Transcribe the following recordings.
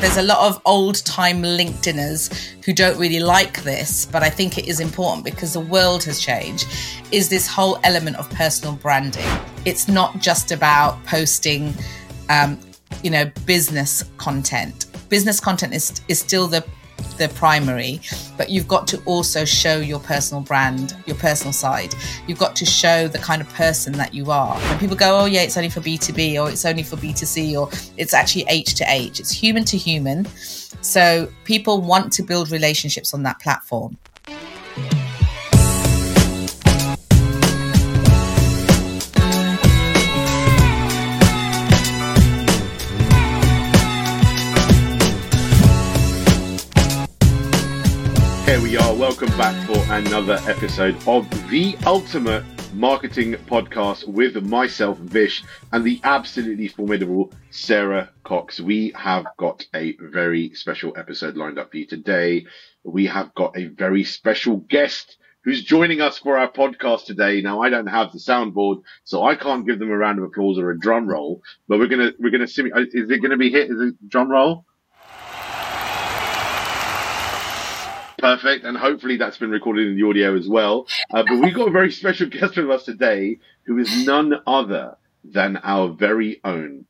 there's a lot of old time LinkedIners who don't really like this, but I think it is important because the world has changed. Is this whole element of personal branding? It's not just about posting, um, you know, business content. Business content is is still the the primary, but you've got to also show your personal brand, your personal side. You've got to show the kind of person that you are. When people go, oh, yeah, it's only for B2B or it's only for B2C or it's actually H to H, it's human to human. So people want to build relationships on that platform. Here we are. Welcome back for another episode of the Ultimate Marketing Podcast with myself, Vish, and the absolutely formidable Sarah Cox. We have got a very special episode lined up for you today. We have got a very special guest who's joining us for our podcast today. Now, I don't have the soundboard, so I can't give them a round of applause or a drum roll, but we're gonna we're gonna sim- uh, is it gonna be hit? Is it drum roll? Perfect, and hopefully that's been recorded in the audio as well. Uh, but we've got a very special guest with us today, who is none other than our very own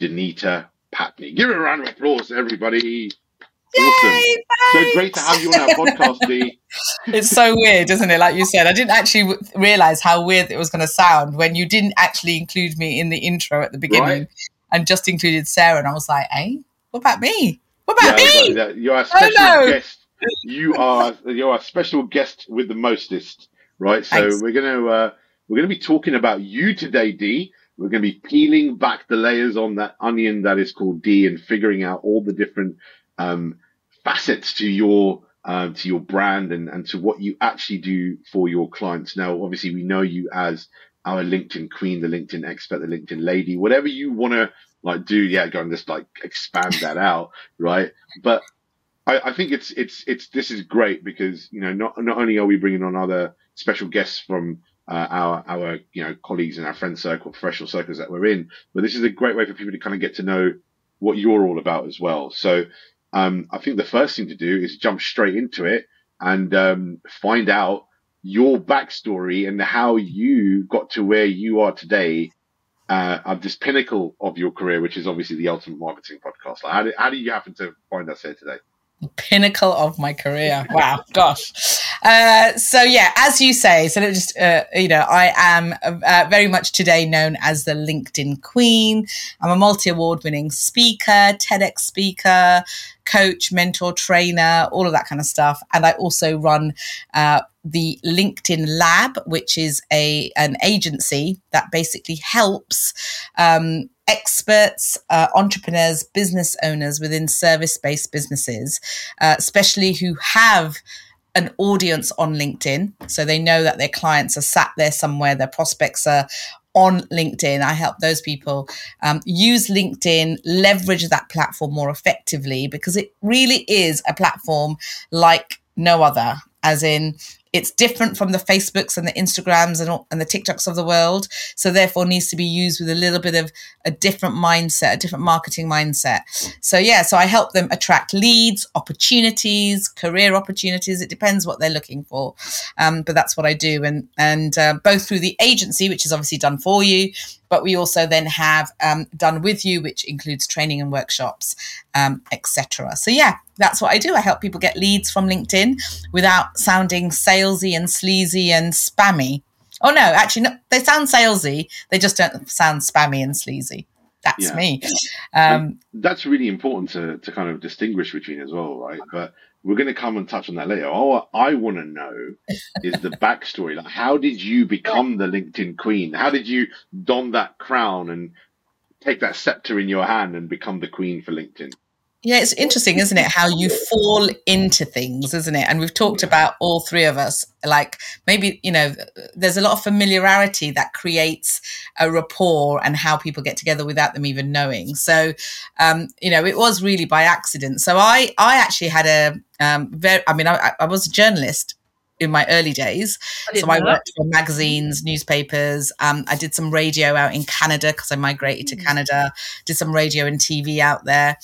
Deenita Pattni. Give her a round of applause, everybody. Awesome. Yay, So great to have you on our podcast, Dee. It's so weird, isn't it? Like you said, I didn't actually w- realize how weird it was going to sound when you didn't actually include me in the intro at the beginning Right. and just included Sarah. And I was like, hey, what about me? What about Yeah, me? you're a special no. guest. You are you're a special guest with the mostest, right? So Thanks. we're gonna uh, we're gonna be talking about you today, Dee. We're gonna be peeling back the layers on that onion that is called Dee and figuring out all the different um, facets to your um, to your brand and, and to what you actually do for your clients. Now, obviously, we know you as our LinkedIn queen, the LinkedIn expert, the LinkedIn lady, whatever you want to like do. Yeah, go and just like expand that out, right? But I, I think it's it's it's this is great because you know not not only are we bringing on other special guests from uh, our our you know colleagues and our friend circle, professional circles that we're in, but this is a great way for people to kind of get to know what you're all about as well. So um, I think the first thing to do is jump straight into it and um, find out your backstory and how you got to where you are today uh, at this pinnacle of your career, which is obviously the Ultimate Marketing Podcast. Like, how, did, how do you happen to find us here today? Pinnacle of my career. Wow, gosh. Uh, so yeah, as you say, so just uh, you know, I am uh, very much today known as the LinkedIn Queen. I'm a multi-award-winning speaker, TEDx speaker, coach, mentor, trainer, all of that kind of stuff, and I also run. Uh, the LinkedIn Lab, which is a an agency that basically helps um, experts, uh, entrepreneurs, business owners within service based businesses, uh, especially who have an audience on LinkedIn. So they know that their clients are sat there somewhere, their prospects are on LinkedIn. I help those people um, use LinkedIn, leverage that platform more effectively because it really is a platform like no other, as in, it's different from the Facebooks and the Instagrams and, and the TikToks of the world. So therefore needs to be used with a little bit of a different mindset, a different marketing mindset. So yeah, so I help them attract leads, opportunities, career opportunities. It depends what they're looking for. Um, but that's what I do. And, and uh, both through the agency, which is obviously done for you, but we also then have um, done with you, which includes training and workshops, um, etc. So yeah, that's what I do. I help people get leads from LinkedIn without sounding salesy and sleazy and spammy. Oh no, actually, no, they sound salesy. They just don't sound spammy and sleazy. That's Yeah. me. Um, That's really important to, to kind of distinguish between as well, right? But we're going to come and touch on that later. All I want to know is the backstory. Like, how did you become the LinkedIn queen? How did you don that crown and take that scepter in your hand and become the queen for LinkedIn? Yeah, it's interesting, isn't it? How you fall into things, isn't it? And we've talked about all three of us. Like maybe, you know, there's a lot of familiarity that creates a rapport and how people get together without them even knowing. So, um, you know, it was really by accident. So I, I actually had a, um, very, I mean, I, I was a journalist in my early days. So I worked for magazines, newspapers. Um, I did some radio out in Canada because I migrated to Canada. Did some radio and TV out there.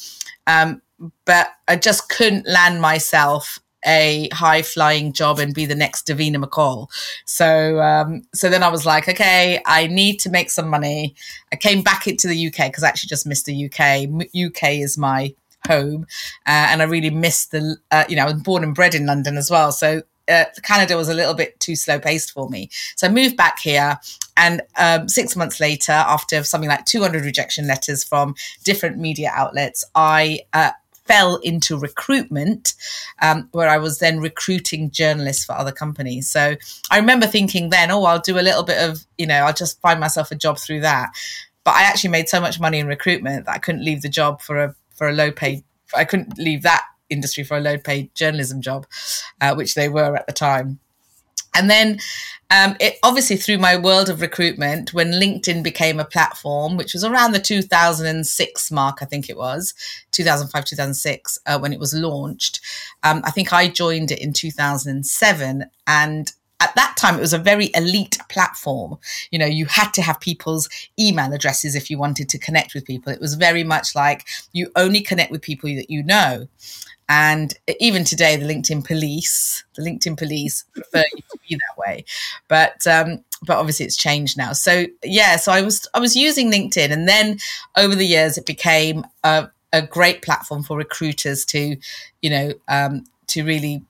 Um, but I just couldn't land myself a high flying job and be the next Davina McCall. So, um, so then I was like, okay, I need to make some money. I came back into the UK because I actually just missed the UK. UK is my home, uh, and I really missed the. Uh, you know, I was born and bred in London as well, so uh, Canada was a little bit too slow paced for me. So I moved back here. And um, six months later, after something like 200 rejection letters from different media outlets, I uh, fell into recruitment, um, where I was then recruiting journalists for other companies. So I remember thinking then, oh, I'll do a little bit of, you know, I'll just find myself a job through that. But I actually made so much money in recruitment that I couldn't leave the job for a for a low paid. I couldn't leave that industry for a low paid journalism job, uh, which they were at the time. And then, um, it obviously through my world of recruitment, when LinkedIn became a platform, which was around the 2006 mark, I think it was 2005, 2006, uh, when it was launched. Um, I think I joined it in 2007, and at that time it was a very elite platform you know you had to have people's email addresses if you wanted to connect with people it was very much like you only connect with people that you know and even today, the LinkedIn police, the LinkedIn police prefer you to be that way. But um, but obviously it's changed now. So yeah, so I was I was using LinkedIn, and then over the years it became a, a great platform for recruiters to, you know, um, to really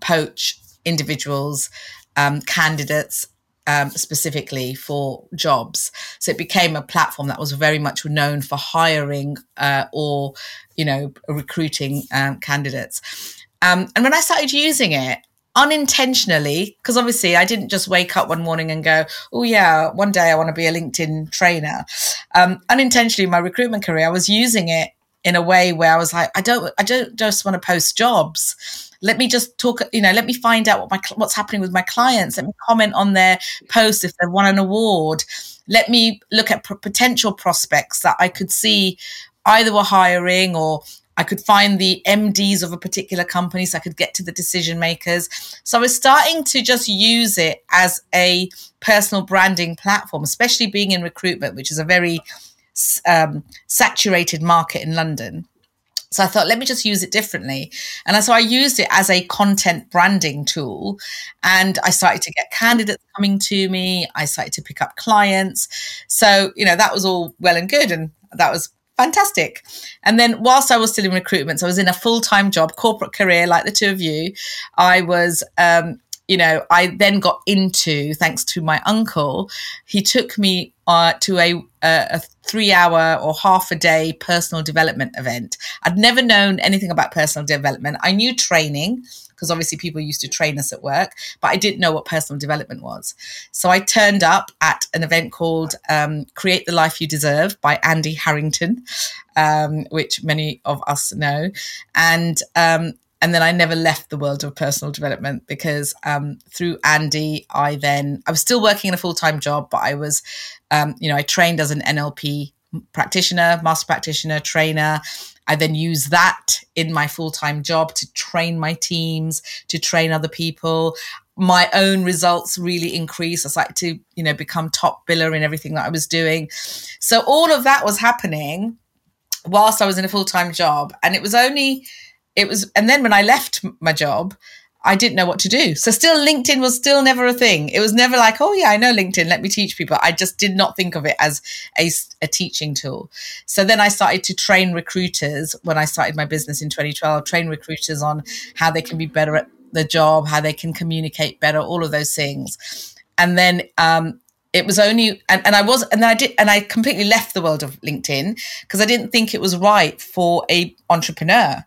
poach individuals, um, candidates um, specifically for jobs. So it became a platform that was very much known for hiring uh, or, you know, recruiting um, candidates. Um, and when I started using it, unintentionally, because obviously I didn't just wake up one morning and go, oh, yeah, one day I want to be a LinkedIn trainer. Um, unintentionally, my recruitment career, I was using it in a way where I was like, I don't, I don't just want to post jobs let me just talk you know let me find out what my what's happening with my clients let me comment on their posts if they've won an award let me look at p- potential prospects that i could see either were hiring or I could find the MDs of a particular company so I could get to the decision makers. So I was starting to just use it as a personal branding platform, especially being in recruitment, which is a very um, saturated market in London. So I thought, let me just use it differently. And so I used it as a content branding tool. And I started to get candidates coming to me. I started to pick up clients. So, you know, that was all well and good. And that was fantastic. And then whilst I was still in recruitment, so I was in a full time job, corporate career, like the two of you. I was, um, you know, I then got into, thanks to my uncle, he took me uh, to a, a, three hour or half a day personal development event. I'd never known anything about personal development. I knew training because obviously people used to train us at work, but I didn't know what personal development was. So I turned up at an event called um, Create the Life You Deserve by Andy Harrington, um, which many of us know. And um, and then I never left the world of personal development because um, through Andy, I then I was still working in a full time job, but I was, um, you know, I trained as an NLP practitioner, master practitioner, trainer. I then use that in my full time job to train my teams, to train other people. My own results really increase. I started to, you know, become top biller in everything that I was doing. So all of that was happening whilst I was in a full time job, and it was only it was, and then when I left my job, I didn't know what to do. So still LinkedIn was still never a thing. It was never like, oh yeah, I know LinkedIn. Let me teach people. I just did not think of it as a, a teaching tool. So then I started to train recruiters when I started my business in 2012, train recruiters on how they can be better at the job, how they can communicate better, all of those things. And then, um, it was only and, and i was and i did and i completely left the world of linkedin because i didn't think it was right for a entrepreneur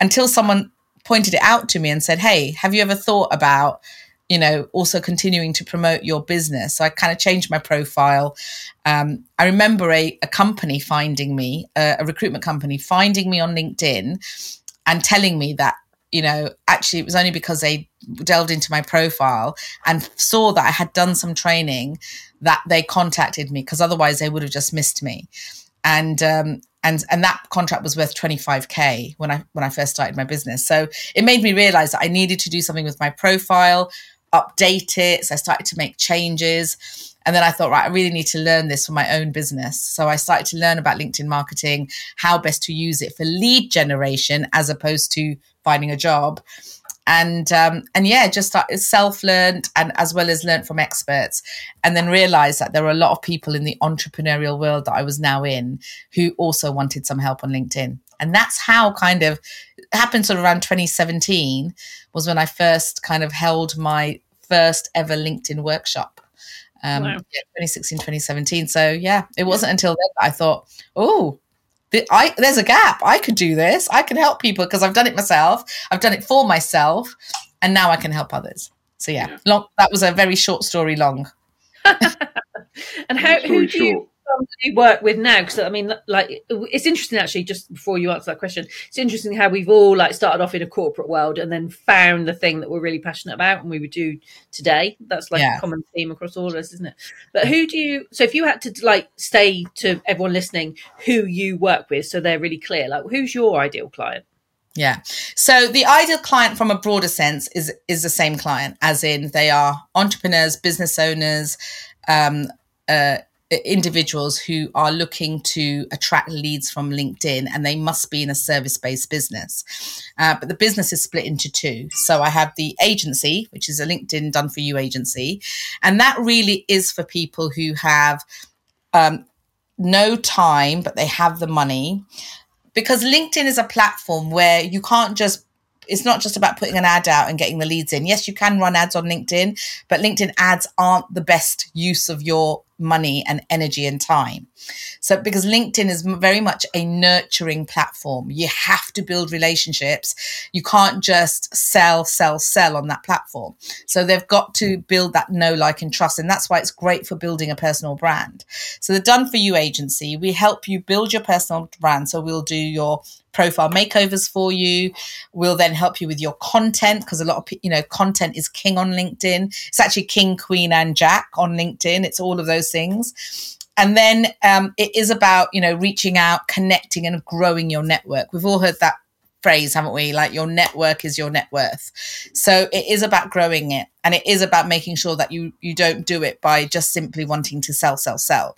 until someone pointed it out to me and said, Hey, have you ever thought about, you know, also continuing to promote your business? So I kind of changed my profile. Um, I remember a, a company finding me, a, a recruitment company finding me on LinkedIn and telling me that you know, actually, it was only because they delved into my profile and saw that I had done some training that they contacted me because otherwise they would have just missed me. And um, and and that contract was worth 25k when i when i first started my business so it made me realize that i needed to do something with my profile update it. So I started to make changes. And then I thought, right, I really need to learn this for my own business. So I started to learn about LinkedIn marketing, how best to use it for lead generation as opposed to finding a job. And um, and yeah, just self learned and as well as learned from experts, and then realized that there were a lot of people in the entrepreneurial world that I was now in who also wanted some help on LinkedIn. And that's how kind of happened sort of around 2017 was when I first kind of held my first ever LinkedIn workshop. Um, wow. yeah, 2016, 2017. So yeah, it wasn't until then that I thought, oh, I, there's a gap. I could do this. I can help people because I've done it myself. I've done it for myself, and now I can help others. So yeah, yeah. Long, that was a very short story. Long. and how who do you you work with now? Because I mean, like, it's interesting actually. Just before you answer that question, it's interesting how we've all like started off in a corporate world and then found the thing that we're really passionate about, and we would do today. That's like yeah. a common theme across all of us, isn't it? But who do you? So if you had to like say to everyone listening who you work with, so they're really clear, like, who's your ideal client? Yeah. So the ideal client from a broader sense is is the same client, as in they are entrepreneurs, business owners, um, uh, individuals who are looking to attract leads from LinkedIn and they must be in a service based business. Uh, but the business is split into two. So I have the agency, which is a LinkedIn done for you agency. And that really is for people who have um, no time, but they have the money. Because LinkedIn is a platform where you can't just it's not just about putting an ad out and getting the leads in. Yes, you can run ads on LinkedIn, but LinkedIn ads aren't the best use of your money and energy and time. So, because LinkedIn is very much a nurturing platform, you have to build relationships. You can't just sell, sell, sell on that platform. So, they've got to build that know, like, and trust. And that's why it's great for building a personal brand. So, the Done For You agency, we help you build your personal brand. So, we'll do your profile makeovers for you. We'll then help you with your content because a lot of you know content is king on LinkedIn. It's actually king, queen, and jack on LinkedIn. It's all of those things. And then um, it is about you know reaching out, connecting, and growing your network. We've all heard that phrase, haven't we? Like your network is your net worth. So it is about growing it, and it is about making sure that you you don't do it by just simply wanting to sell, sell, sell.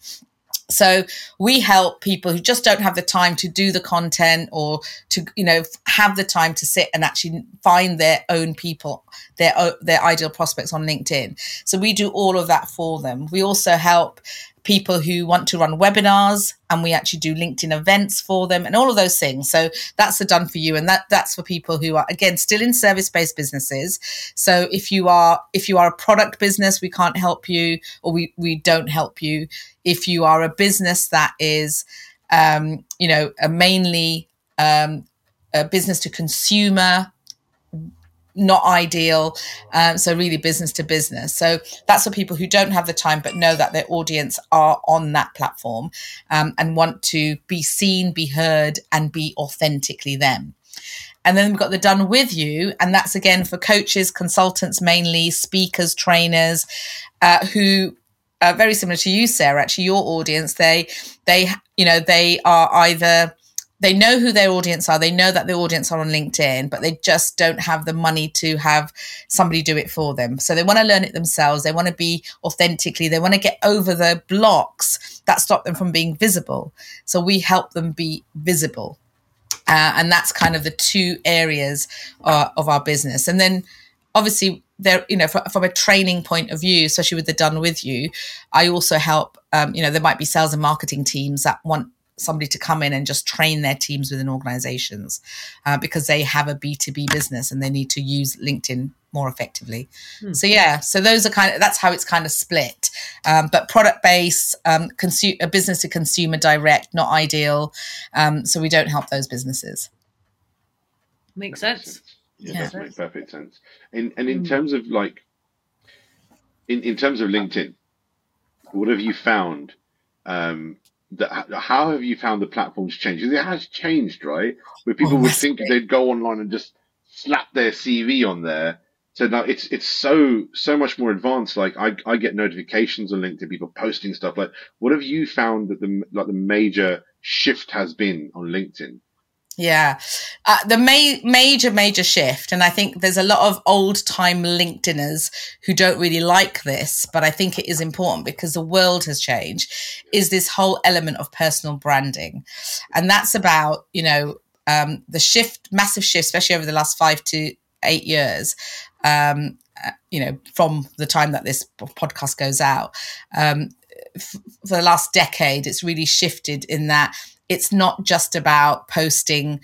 So we help people who just don't have the time to do the content or to, you know, have the time to sit and actually find their own people, their their ideal prospects on LinkedIn. So we do all of that for them. We also help people who want to run webinars and we actually do linkedin events for them and all of those things. So that's the done for you and that that's for people who are again still in service based businesses. So if you are if you are a product business we can't help you or we we don't help you. If you are a business that is um, you know a mainly um, a business to consumer not ideal. Um, so really business to business. So that's for people who don't have the time but know that their audience are on that platform um, and want to be seen, be heard, and be authentically them. And then we've got the done with you, and that's again for coaches, consultants, mainly speakers, trainers, uh, who are very similar to you, Sarah. Actually, your audience, they, they, you know, they are either they know who their audience are. They know that the audience are on LinkedIn, but they just don't have the money to have somebody do it for them. So they want to learn it themselves. They want to be authentically, they want to get over the blocks that stop them from being visible. So we help them be visible. Uh, and that's kind of the two areas uh, of our business. And then obviously, there, you know, from, from, a training point of view, especially with the done with you, I also help. Um, you know, there might be sales and marketing teams that want somebody to come in and just train their teams within organizations uh, because they have a B2B business and they need to use LinkedIn more effectively. Hmm. So yeah, so those are kind of that's how it's kind of split. Um, but product based, um, consumer, a business to consumer direct, not ideal. Um, so we don't help those businesses. Makes sense. Yeah, yeah. that makes perfect sense. And and in hmm. terms of like, in in terms of LinkedIn, what have you found? Um, how have you found the platforms changed? Because it has changed, right? Where people oh, would think they'd go online and just slap their CV on there. So now it's it's so so much more advanced. Like I I get notifications on LinkedIn, people posting stuff. Like, what have you found that the like the major shift has been on LinkedIn? Yeah, uh, the ma- major, major shift, and I think there's a lot of old time LinkedIners who don't really like this, but I think it is important because the world has changed. Is this whole element of personal branding, and that's about you know um, the shift, massive shift, especially over the last five to eight years. Um, uh, you know, from the time that this podcast goes out, um, f- for the last decade, it's really shifted in that it's not just about posting,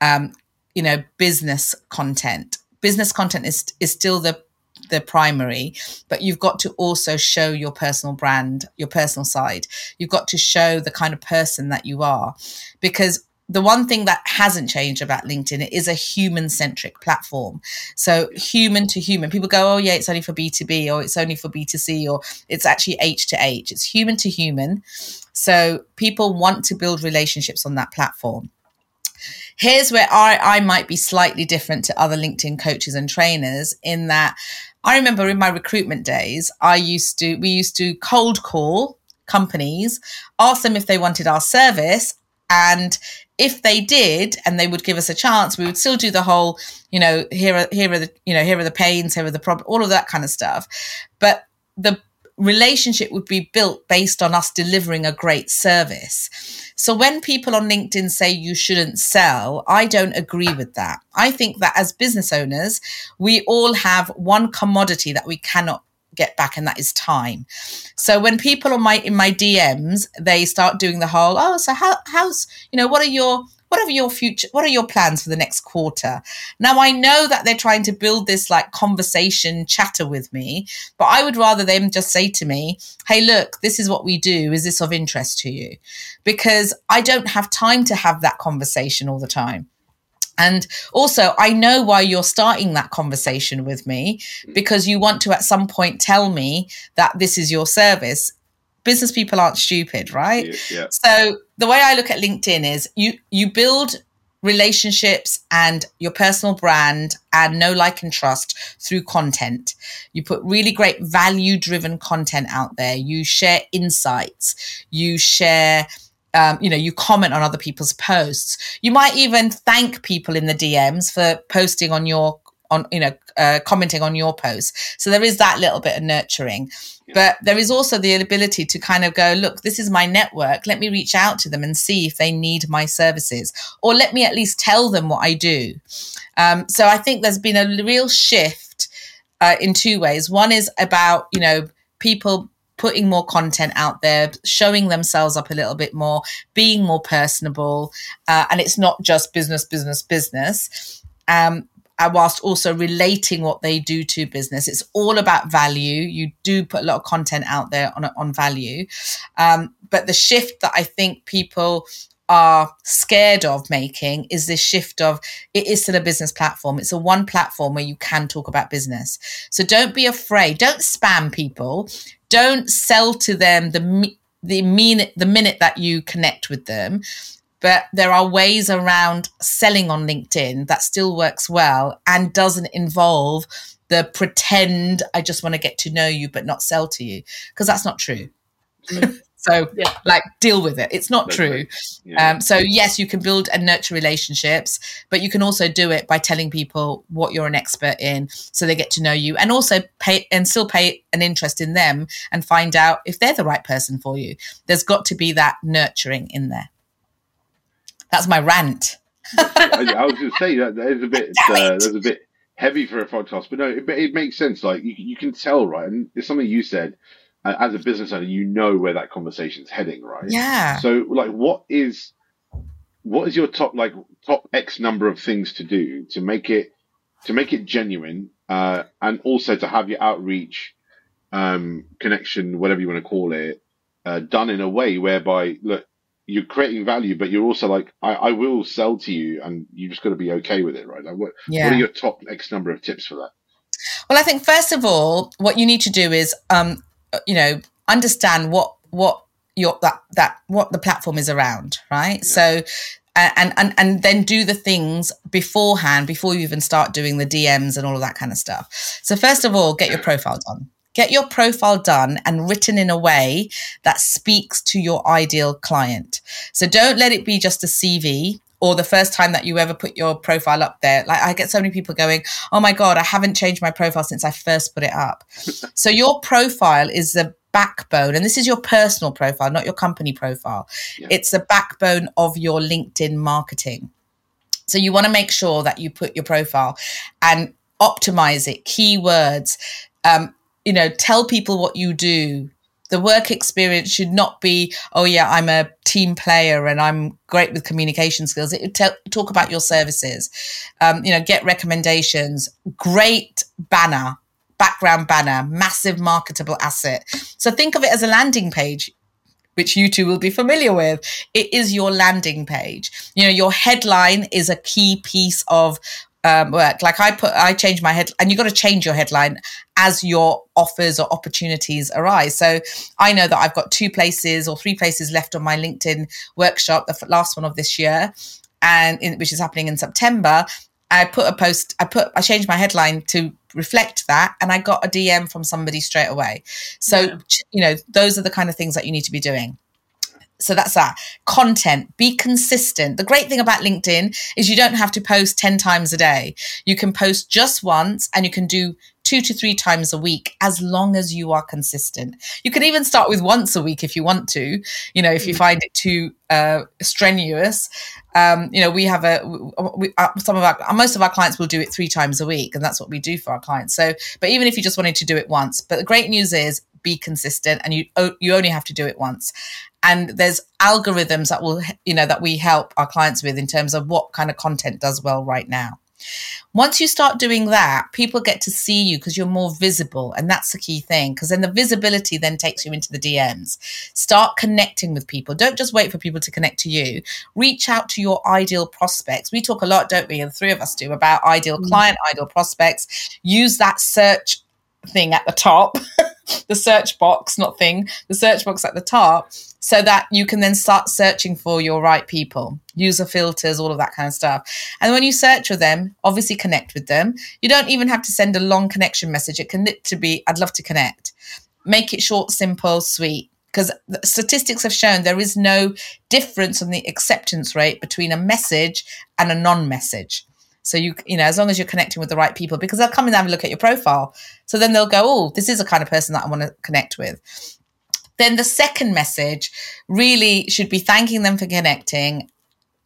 um, you know, business content. Business content is is still the the primary, but you've got to also show your personal brand, your personal side. You've got to show the kind of person that you are, because the one thing that hasn't changed about LinkedIn it is a human centric platform. So human to human. People go, oh yeah, it's only for B2B or it's only for B2C or it's actually H to H. It's human to human. So people want to build relationships on that platform. Here's where I, I might be slightly different to other LinkedIn coaches and trainers in that I remember in my recruitment days, I used to, we used to cold call companies, ask them if they wanted our service. And if they did and they would give us a chance, we would still do the whole, you know, here are, here are the, you know, here are the pains, here are the problems, all of that kind of stuff. But the relationship would be built based on us delivering a great service. So when people on LinkedIn say you shouldn't sell, I don't agree with that. I think that as business owners, we all have one commodity that we cannot get back and that is time. So when people on my in my dms they start doing the whole oh so how how's you know what are your what are your future what are your plans for the next quarter? Now i know that they're trying to build this like conversation chatter with me but i would rather them just say to me hey look this is what we do. Is this of interest to you? Because i don't have time to have that conversation all the time and also, I know why you're starting that conversation with me mm. because you want to at some point tell me that this is your service. Business people aren't stupid, right? Yeah, yeah. So the way I look at LinkedIn is you you build relationships and your personal brand and know like and trust through content. You put really great value driven content out there. You share insights. You share um, you know, you comment on other people's posts. You might even thank people in the DMs for posting on your on you know uh, commenting on your posts. So there is that little bit of nurturing. But there is also the ability to kind of go look this is my network. Let me reach out to them and see if they need my services. Or let me at least tell them what i do. Um, so i think there's been a real shift uh, in two ways. One is about you know people putting more content out there, showing themselves up a little bit more, being more personable. Uh, and it's not just business, business, business. Um, uh, whilst also relating what they do to business. It's all about value. You do put a lot of content out there on, on value. Um, but the shift that I think people are scared of making is this shift of it is still a business platform. It's a one platform where you can talk about business. So don't be afraid. Don't spam people. Don't sell to them the the minute the minute that you connect with them but there are ways around selling on LinkedIn that still works well and doesn't involve the pretend I just want to get to know you but not sell to you because that's not true. Mm. So yeah. like deal with it. It's not true. Yeah. Um, so yes, you can build and nurture relationships, but you can also do it by telling people what you're an expert in so they get to know you and also pay and still pay an interest in them and find out if they're the right person for you. There's got to be that nurturing in there. That's my rant. I, I, was going to say that there's a bit uh, there's a bit heavy for a podcast, but no, it, it makes sense. Like you, you can tell, right? And it's something you said. As a business owner, you know where that conversation is heading, right? Yeah. So, like, what is what is your top like top X number of things to do to make it to make it genuine, uh, and also to have your outreach, um, connection, whatever you want to call it, uh, done in a way whereby look, you're creating value, but you're also like, I, I will sell to you, and you just got to be okay with it, right? Like, what, yeah. what are your top X number of tips for that? Well, I think first of all, what you need to do is, um, Uh, you know, understand what what your that that what the platform is around, right? So. And, and and then do the things beforehand before you even start doing the DMs and all of that kind of stuff. So first of all, get your profile done. Get your profile done and written in a way that speaks to your ideal client. So don't let it be just a CV or the first time that you ever put your profile up there. Like I get so many people going, "Oh my god, I haven't changed my profile since I first put it up." so your profile is the backbone, and this is your personal profile, not your company profile. Yeah. It's the backbone of your LinkedIn marketing. So you want to make sure that you put your profile and optimize it, keywords, um, you know, tell people what you do. The work experience should not be, oh yeah, I'm a team player and I'm great with communication skills. It tell, talk about your services, um, you know, get recommendations, great banner, background banner, massive marketable asset. So think of it as a landing page which you two will be familiar with. It is your landing page. You know, your headline is a key piece of um, work. Like I put, I change my head, and you've got to change your headline as your offers or opportunities arise. So I know that I've got two places or three places left on my LinkedIn workshop, the last one of this year, and in, which is happening in September. I put a post, I put, I changed my headline to reflect that, and I got a DM from somebody straight away. So yeah. you know, those are the kind of things that you need to be doing so that's that. Content. Be consistent. The great thing about linkedin is you don't have to post 10 times a day. You can post just once and you can do two to three times a week as long as you are consistent. You can even start with once a week if you want to you know if you mm. find it too uh, strenuous. Um, you know we have a we, uh, some of our most of our clients will do it three times a week and that's what we do for our clients. So but even if you just wanted to do it once but the great news is be consistent and you you only have to do it once and there's algorithms that will you know that we help our clients with in terms of what kind of content does well right now. Once you start doing that people get to see you because you're more visible and that's the key thing because then the visibility then takes you into the dms start connecting with people. Don't just wait for people to connect to you. Reach out to your ideal prospects. We talk a lot don't we the three of us do about ideal mm. client ideal prospects. Use that search thing at the top, the search box, not thing, the search box at the top, so that you can then start searching for your right people, user filters, all of that kind of stuff. And when you search for them, obviously connect with them. You don't even have to send a long connection message. It can to be, I'd love to connect. Make it short, simple, sweet. Because statistics have shown there is no difference in the acceptance rate between a message and a non message. So you, you know, as long as you're connecting with the right people, because they'll come in and have a look at your profile. So then they'll go, oh, this is a kind of person that I want to connect with. Then the second message really should be thanking them for connecting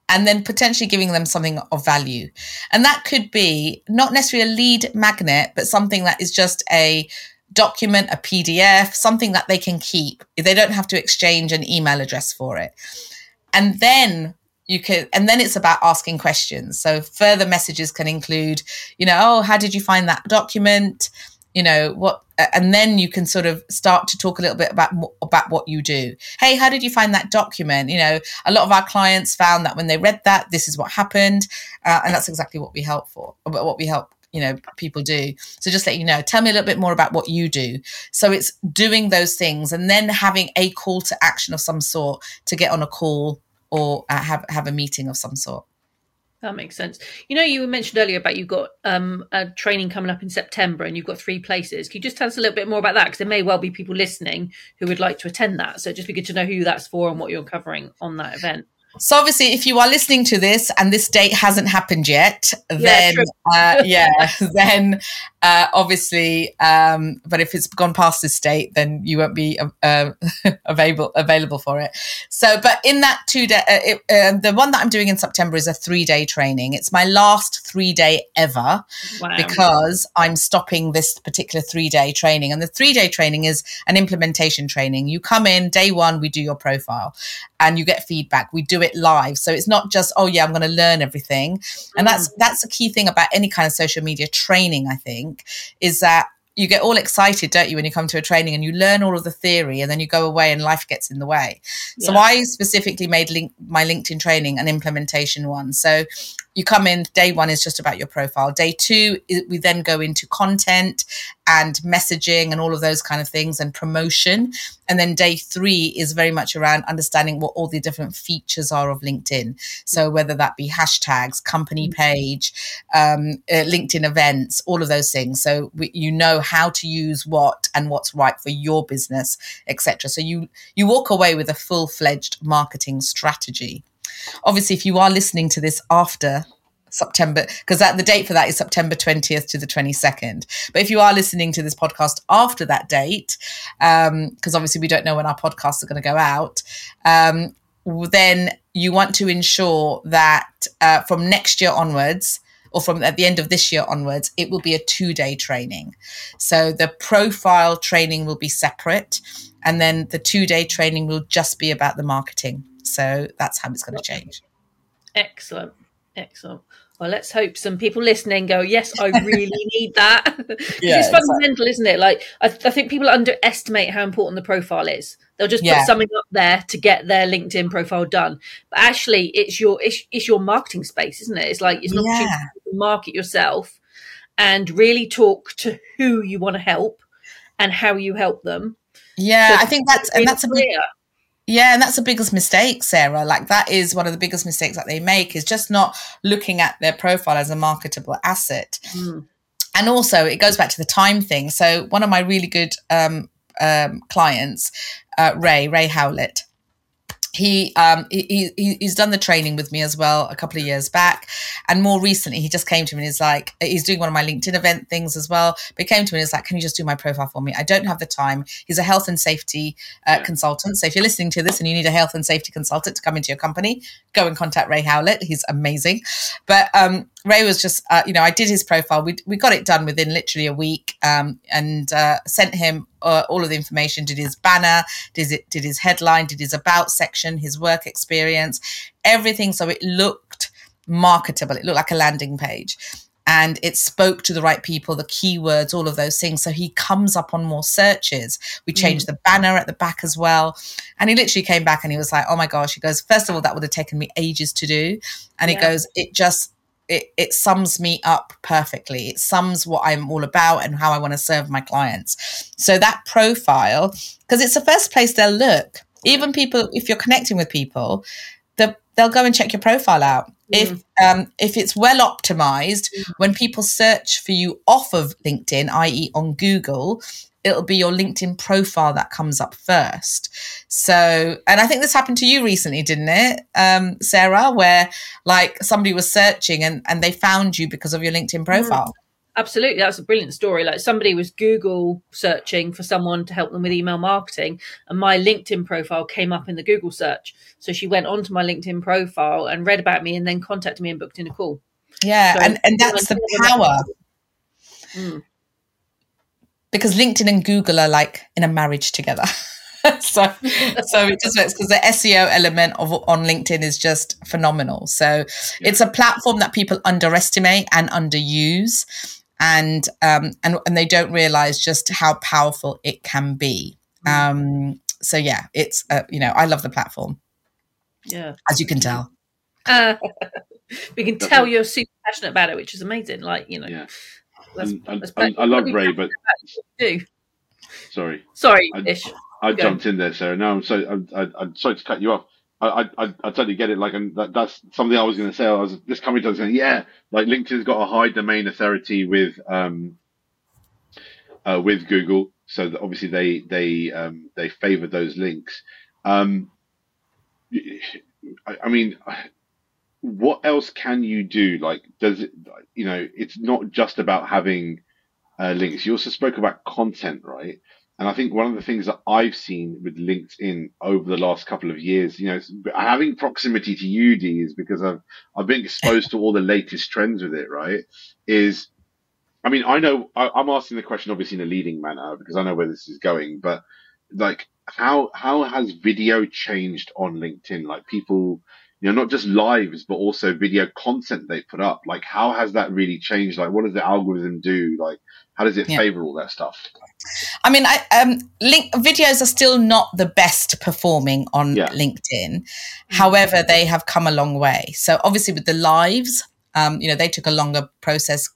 and then potentially giving them something of value. And that could be not necessarily a lead magnet, but something that is just a document, a PDF, something that they can keep. They don't have to exchange an email address for it. And then you can and then it's about asking questions. So further messages can include you know oh how did you find that document? You know what and then you can sort of start to talk a little bit about about what you do. Hey how did you find that document? You know a lot of our clients found that when they read that this is what happened uh, and that's exactly what we help for what we help you know people do. So just let you know tell me a little bit more about what you do. So it's doing those things and then having a call to action of some sort to get on a call or uh, have have a meeting of some sort. That makes sense. You know, you mentioned earlier about you've got um, a training coming up in September and you've got three places. Can you just tell us a little bit more about that? Because there may well be people listening who would like to attend that. So just be good to know who that's for and what you're covering on that event. So obviously, if you are listening to this and this date hasn't happened yet, then uh, yeah, then uh, obviously, um, but if it's gone past this date, then you won't be uh, available available for it. So, but in that two day, uh, it, uh, the one that I'm doing in September is a three day training. It's my last three day ever wow. because I'm stopping this particular three day training, and the three day training is an implementation training. You come in day one, we do your profile, and you get feedback. We do it live. So it's not just, oh yeah, I'm going to learn everything. And that's mm. that's a key thing about any kind of social media training, I think, is that you get all excited, don't you, when you come to a training and you learn all of the theory and then you go away and life gets in the way. Yeah. So I specifically made link, my LinkedIn training an implementation one. So you come in, day one is just about your profile. Day two, we then go into content and messaging and all of those kind of things and promotion. And then day three is very much around understanding what all the different features are of LinkedIn. So whether that be hashtags, company mm-hmm. page, um, uh, LinkedIn events, all of those things. So we, you know how to use what and what's right for your business, etc. So you you walk away with a full fledged marketing strategy. Obviously, if you are listening to this after September, because that the date for that is September 20th to the 22nd. But if you are listening to this podcast after that date, because um, obviously we don't know when our podcasts are going to go out, um, then you want to ensure that uh, from next year onwards, or from at the end of this year onwards, it will be a two day training. So the profile training will be separate, and then the two day training will just be about the marketing. So that's how it's going to change. Excellent. Excellent. Well, let's hope some people listening go, yes, I really need that. yeah, it's fundamental, exactly. isn't it? Like, I, I, think people underestimate how important the profile is. They'll just yeah. put something up there to get their LinkedIn profile done. But actually, it's your it's, it's your marketing space, isn't it? It's like it's not yeah. to market yourself and really talk to who you want to help and how you help them. Yeah, so I think that's and that's a big, yeah, and that's the biggest mistake, Sarah. Like that is one of the biggest mistakes that they make is just not looking at their profile as a marketable asset. Mm. And also, it goes back to the time thing. So, one of my really good um, um, clients, uh, Ray Ray Howlett, he um he, he he's done the training with me as well a couple of years back. And more recently he just came to me and he's like he's doing one of my linkedin event things as well. But he came to me and he's like can you just do my profile for me? I don't have the time. He's a health and safety uh, consultant. So if you're listening to this and you need a health and safety consultant to come into your company go and contact ray howlett. He's amazing. But um Ray was just, uh, you know, I did his profile. We, we got it done within literally a week um, and uh, sent him uh, all of the information, did his banner, did, it, did his headline, did his about section, his work experience, everything. So it looked marketable. It looked like a landing page and it spoke to the right people, the keywords, all of those things. So he comes up on more searches. We changed mm. the banner at the back as well. And he literally came back and he was like, Oh my gosh. He goes, First of all, that would have taken me ages to do. And yeah. he goes, It just it, it sums me up perfectly. It sums what I'm all about and how I want to serve my clients. So that profile, because it's the first place they'll look. Even people, if you're connecting with people, the, they'll go and check your profile out. Mm. If um, if it's well optimized, mm. when people search for you off of LinkedIn, i.e., on Google, it'll be your LinkedIn profile that comes up first. So, and I think this happened to you recently, didn't it, um, Sarah, where like somebody was searching and, and they found you because of your LinkedIn mm. profile? Mm. Absolutely, that's a brilliant story. Like somebody was Google searching for someone to help them with email marketing, and my LinkedIn profile came up in the Google search. So she went onto my LinkedIn profile and read about me, and then contacted me and booked in a call. Yeah, so, and and that's the power. Mm because LinkedIn and Google are like in a marriage together. so so it just works because the SEO element of on LinkedIn is just phenomenal. So yeah. it's a platform that people underestimate and underuse, and um and and they don't realize just how powerful it can be. Mm. Um, so yeah, it's uh, you know I love the platform. Yeah, as you can tell. Uh, we can tell you're super passionate about it, which is amazing. Like you know. Yeah. I, I, I, love Ray, but do. Sorry, sorry, I, Ish. I jumped in there, Sarah. No, I'm sorry. I, am sorry to cut you off. I, I, I totally get it. Like, and that, that's something I was going to say. I was this company was saying, yeah, like LinkedIn's got a high domain authority with um uh, with Google, so that obviously they they um they favor those links. Um, I, I mean, what else can you do? Like, does it, you know, it's not just about having uh, links. You also spoke about content, right? And I think one of the things that I've seen with LinkedIn over the last couple of years, you know, having proximity to you, Dee, is because I've, I've been exposed to all the latest trends with it, right? Is, I mean, I know I, I'm asking the question obviously in a leading manner because I know where this is going, but like, how, how has video changed on LinkedIn? Like people, you know, not just lives, but also video content they put up. Like, how has that really changed? Like, what does the algorithm do? Like, how does it yeah. favor all that stuff? I mean, I, um, link videos are still not the best performing on yeah. LinkedIn. However, they have come a long way. So obviously, with the lives, um, you know, they took a longer process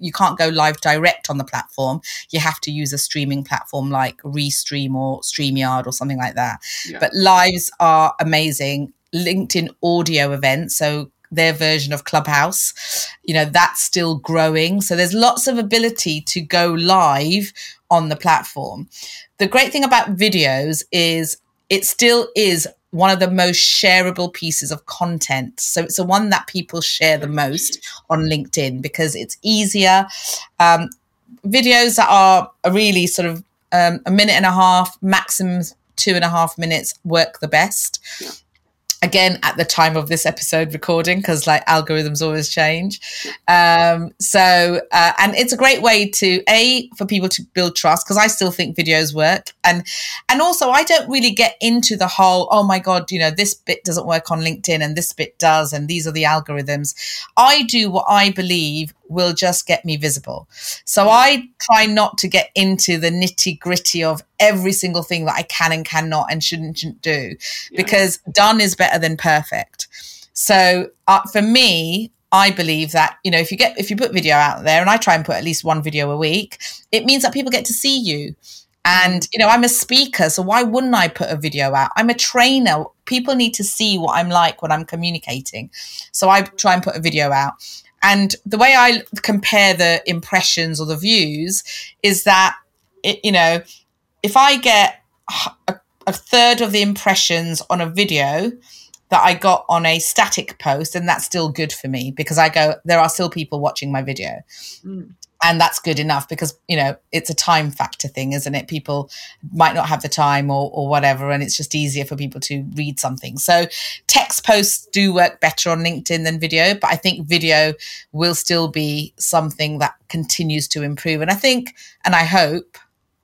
you can't go live direct on the platform. You have to use a streaming platform like Restream or StreamYard or something like that. Yeah. But lives are amazing. LinkedIn audio events. So their version of Clubhouse, you know, that's still growing. So there's lots of ability to go live on the platform. The great thing about videos is it still is one of the most shareable pieces of content. So it's the one that people share the most on LinkedIn because it's easier. Um, videos that are really sort of um, a minute and a half, maximum two and a half minutes work the best. Again at the time of this episode recording because like algorithms always change. Um so uh, and it's a great way to a for people to build trust because i still think videos work. And and also i don't really get into the whole oh my god you know this bit doesn't work on linkedin and this bit does and these are the algorithms. I do what i believe will just get me visible. So I try not to get into the nitty gritty of every single thing that I can and cannot and shouldn't, shouldn't do yeah. because done is better than perfect. So uh, for me, I believe that you know if you get if you put video out there and I try and put at least one video a week, it means that people get to see you. And you know, I'm a speaker, so why wouldn't I put a video out? I'm a trainer. People need to see what I'm like when I'm communicating. So I try and put a video out. And the way I compare the impressions or the views is that, it, you know, if I get a, a third of the impressions on a video, that I got on a static post, and that's still good for me because I go, there are still people watching my video. Mm and that's good enough because you know it's a time factor thing isn't it? People might not have the time or, or whatever and it's just easier for people to read something. So text posts do work better on linkedin than video but i think video will still be something that continues to improve. And i think and i hope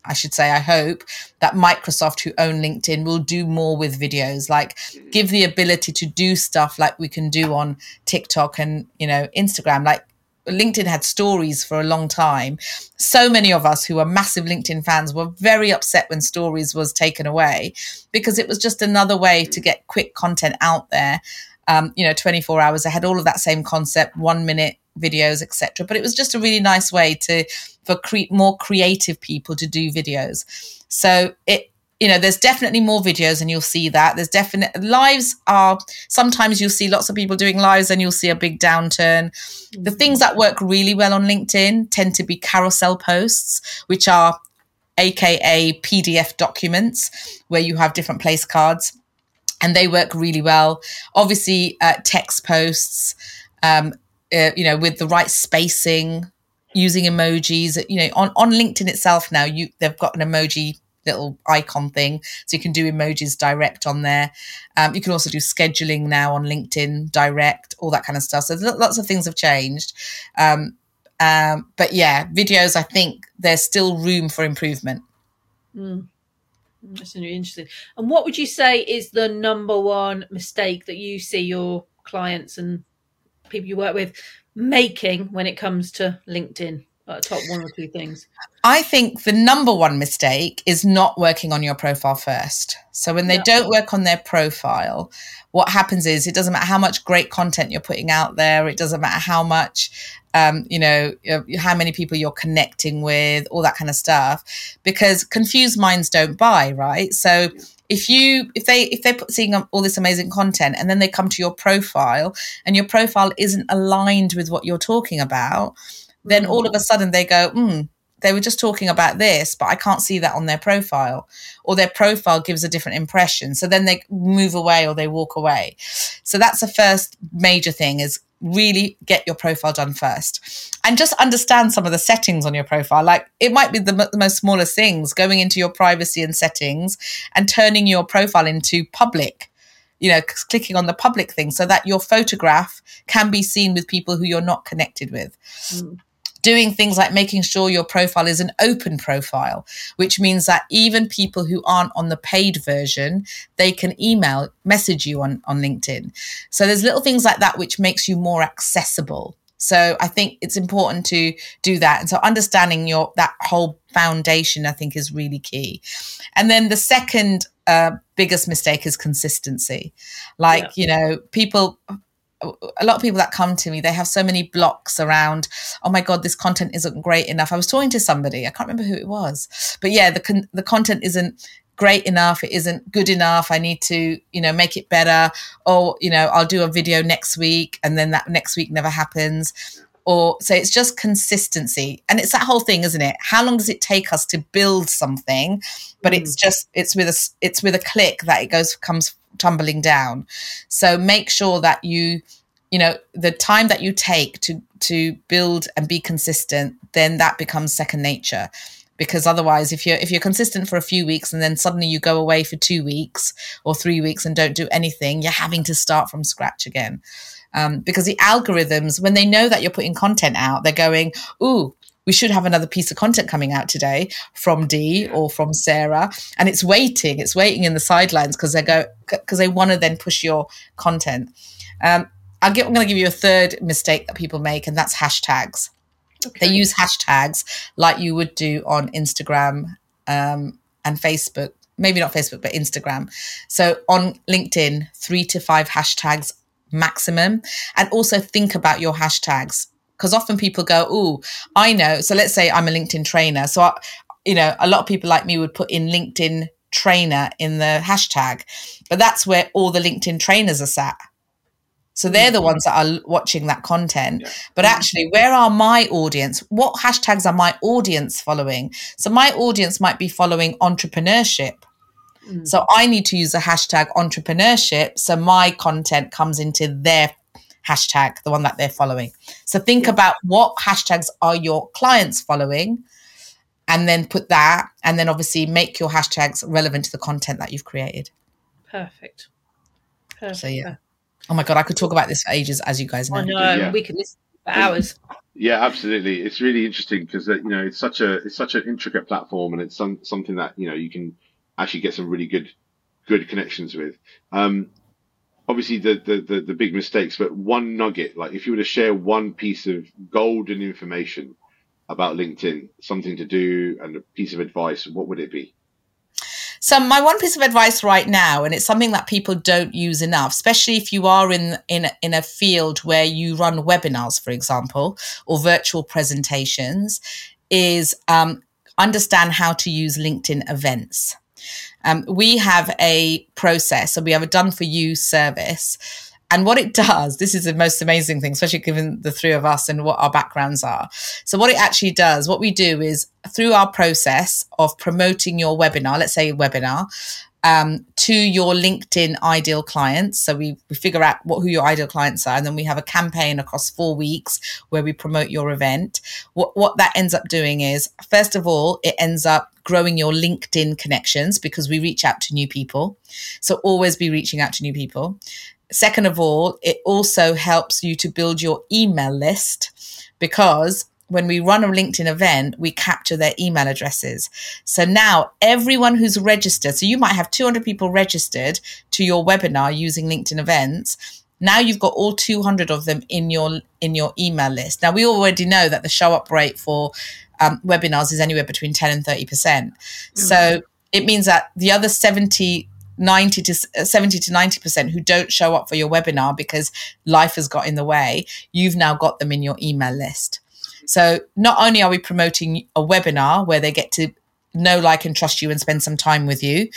I should say, I hope that Microsoft, who own LinkedIn, will do more with videos, like give the ability to do stuff like we can do on TikTok and, you know, Instagram. Like LinkedIn had stories for a long time. So many of us who are massive LinkedIn fans were very upset when stories was taken away because it was just another way to get quick content out there. Um, you know, 24 hours ahead, all of that same concept, one minute videos, etc. But it was just a really nice way to for cre- more creative people to do videos. So it you know there's definitely more videos and you'll see that. There's definite lives are sometimes you'll see lots of people doing lives and you'll see a big downturn. The things that work really well on linkedin tend to be carousel posts which are aka pdf documents where you have different place cards and they work really well. Obviously uh, text posts um, uh, you know with the right spacing using emojis you know on, on linkedin itself now you they've got an emoji little icon thing. So you can do emojis direct on there. Um, you can also do scheduling now on LinkedIn direct, all that kind of stuff. So lots of things have changed. Um, um, but yeah, videos, I think there's still room for improvement. Mm. That's really interesting. And what would you say is the number one mistake that you see your clients and people you work with making when it comes to LinkedIn? Uh, top one or two things? I think the number one mistake is not working on your profile first. So when they yeah. don't work on their profile, what happens is it doesn't matter how much great content you're putting out there. It doesn't matter how much, um, you know, how many people you're connecting with, all that kind of stuff, because confused minds don't buy, right? So if you if they if they're seeing all this amazing content and then they come to your profile and your profile isn't aligned with what you're talking about then all of a sudden they go, hmm, they were just talking about this, but I can't see that on their profile, or their profile gives a different impression. So then they move away or they walk away. So that's the first major thing is really get your profile done first and just understand some of the settings on your profile. Like it might be the, m- the most smallest things going into your privacy and settings and turning your profile into public you know, clicking on the public thing so that your photograph can be seen with people who you're not connected with. Mm doing things like making sure your profile is an open profile, which means that even people who aren't on the paid version, they can email, message you on, on LinkedIn. So there's little things like that which makes you more accessible. So I think it's important to do that. And so understanding your that whole foundation, I think, is really key. And then the second uh, biggest mistake is consistency. Like, yeah. you know, people a lot of people that come to me they have so many blocks around oh my god this content isn't great enough. I was talking to somebody i can't remember who it was but yeah the con- the content isn't great enough it isn't good enough i need to you know make it better or you know i'll do a video next week and then that next week never happens. Or so it's just consistency and it's that whole thing isn't it? How long does it take us to build something but mm. it's just it's with a it's with a click that it goes comes tumbling down. So make sure that you, you know, the time that you take to to build and be consistent, then that becomes second nature. Because otherwise, if you're if you're consistent for a few weeks and then suddenly you go away for two weeks or three weeks and don't do anything, you're having to start from scratch again. Um, because the algorithms, when they know that you're putting content out, they're going, "Ooh, we should have another piece of content coming out today from Dee or from Sarah. And it's waiting, it's waiting in the sidelines because they go, because they want to then push your content. Um, I'll get, I'm going to give you a third mistake that people make, and that's hashtags. Okay. They use hashtags like you would do on Instagram um, and Facebook. Maybe not Facebook, but Instagram. So on LinkedIn, three to five hashtags maximum. And also think about your hashtags because often people go, "Oh, I know." So let's say I'm a LinkedIn trainer. So I, you know, a lot of people like me would put in LinkedIn trainer in the hashtag, but that's where all the LinkedIn trainers are sat. So they're the mm-hmm. ones that are watching that content. Yeah. But actually, where are my audience? What hashtags are my audience following? So my audience might be following entrepreneurship. Mm. So I need to use the hashtag entrepreneurship so my content comes into their hashtag, the one that they're following. So think about what hashtags are your clients following and then put that and then obviously make your hashtags relevant to the content that you've created. Perfect. Perfect. So yeah. Oh my god, I could talk about this for ages, as you guys know. I know, yeah. we could listen for hours. Yeah, absolutely. It's really interesting because uh, you know it's such a it's such an intricate platform, and it's some something that you know you can actually get some really good good connections with. Um, obviously the, the, the, the, big mistakes, but one nugget, like if you were to share one piece of golden information about LinkedIn, something to do and a piece of advice, what would it be? So my one piece of advice right now, and it's something that people don't use enough, especially if you are in in in a field where you run webinars, for example, or virtual presentations, is um, understand how to use LinkedIn events. Um, we have a process, so we have a done for you service. And what it does, this is the most amazing thing, especially given the three of us and what our backgrounds are. So, what it actually does, what we do is through our process of promoting your webinar, let's say webinar, um, to your LinkedIn ideal clients. So we, we figure out what who your ideal clients are, and then we have a campaign across four weeks where we promote your event. What what that ends up doing is, first of all, it ends up growing your LinkedIn connections because we reach out to new people. So always be reaching out to new people. Second of all, it also helps you to build your email list because when we run a LinkedIn event, we capture their email addresses. So now everyone who's registered, so you might have 200 people registered to your webinar using LinkedIn events. Now you've got all 200 of them in your in your email list. Now we already know that the show up rate for um, webinars is anywhere between 10 and 30 percent. Mm-hmm. So it means that the other 70 90 to uh, 70 to 90% who don't show up for your webinar because life has got in the way, you've now got them in your email list. So not only are we promoting a webinar where they get to know, like, and trust you and spend some time with you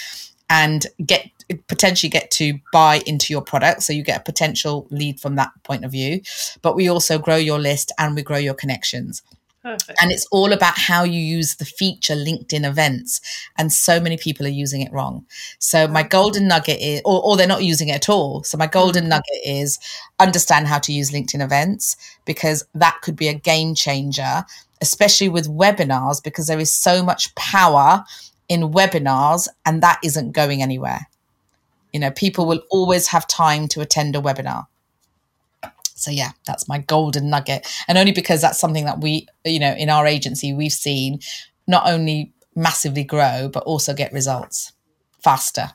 and get potentially get to buy into your product. So you get a potential lead from that point of view. But we also grow your list and we grow your connections. Perfect. And it's all about how you use the feature LinkedIn events. And so many people are using it wrong. So my golden nugget is, or, or they're not using it at all. So my golden mm-hmm. nugget is understand how to use LinkedIn events because that could be a game changer, especially with webinars, because there is so much power in webinars and that isn't going anywhere. You know, people will always have time to attend a webinar. So yeah, that's my golden nugget. And only because that's something that we, you know, in our agency we've seen not only massively grow but also get results faster.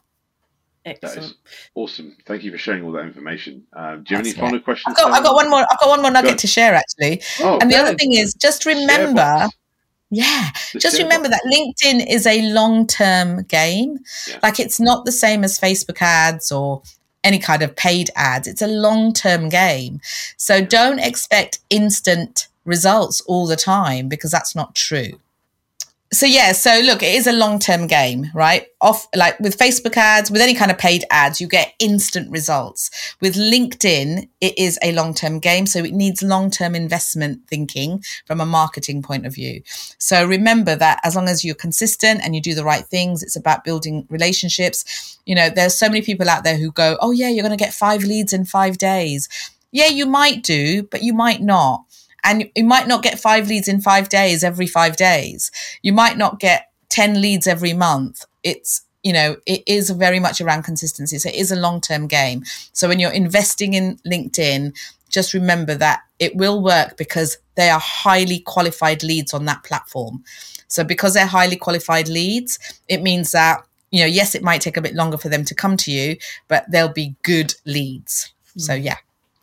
Excellent. awesome. Thank you for sharing all that information. Um, do you have any final questions? I've got, I've got, one more. I've got one more nugget to share actually. Oh, and the other thing is just remember. Yeah, the just remember box. that LinkedIn is a long term game. Yeah. Like it's not the same as Facebook ads or any kind of paid ads. It's a long term game. So don't expect instant results all the time because that's not true. So yeah, so look, it is a long-term game, right? Off like with Facebook ads, with any kind of paid ads, you get instant results. With LinkedIn, it is a long-term game, so it needs long-term investment thinking from a marketing point of view. So remember that as long as you're consistent and you do the right things, it's about building relationships. You know, there's so many people out there who go, "Oh yeah, you're going to get 5 leads in 5 days." Yeah, you might do, but you might not and you might not get five leads in five days every five days. You might not get 10 leads every month. It's, you know, it is very much around consistency. So it is a long term game. So when you're investing in LinkedIn, just remember that it will work because they are highly qualified leads on that platform. So because they're highly qualified leads, it means that, you know, yes, it might take a bit longer for them to come to you, but they'll be good leads. So hmm. yeah.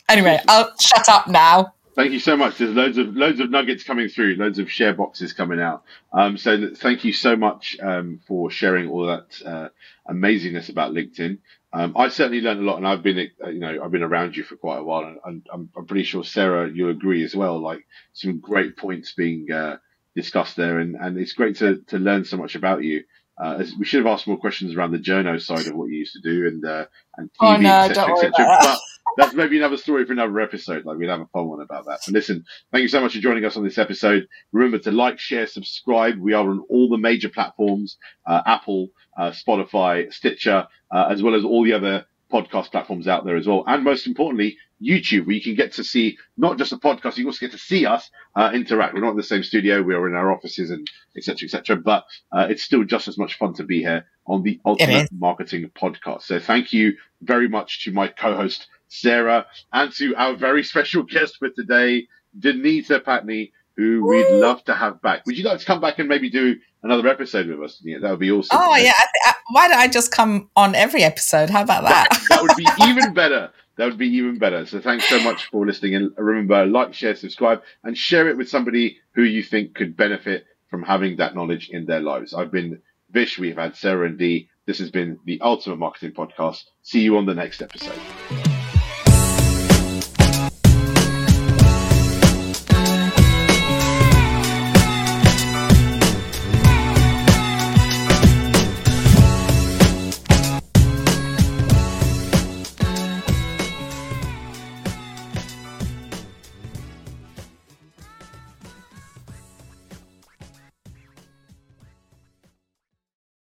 Anyway, I'll shut up now. Thank you so much. There's loads of loads of nuggets coming through, loads of share boxes coming out. Um, so thank you so much um, for sharing all that uh, amazingness about LinkedIn. Um, I certainly learned a lot, and I've been uh, you know I've been around you for quite a while, and, I'm, I'm, pretty sure Sarah you agree as well. Like some great points being uh, discussed there, and, and it's great to to learn so much about you. Uh, we should have asked more questions around the journo side of what you used to do and uh, and TV, oh, no, etc. Et but that's maybe another story for another episode. Like we'd have a fun one about that. But listen, thank you so much for joining us on this episode. Remember to like, share, subscribe. We are on all the major platforms: uh, Apple, uh, Spotify, Stitcher, uh, as well as all the other podcast platforms out there as well. And most importantly, YouTube, where you can get to see not just a podcast, you also get to see us uh, interact. We're not in the same studio, we are in our offices and etc. etc. but uh, it's still just as much fun to be here on the Ultimate Marketing Podcast. So thank you very much to my co-host Sarah and to our very special guest for today, Deenita Pattni, who we'd love to have back. Would you like to come back and maybe do another episode with us? Yeah, that would be awesome. Oh yeah, I th- I, why don't I just come on every episode? How about that? That, that would be even better. That would be even better. So thanks so much for listening. And remember, like, share, subscribe, and share it with somebody who you think could benefit from having that knowledge in their lives. I've been Vish. We've had Sarah and Dee. This has been the Ultimate Marketing Podcast. See you on the next episode.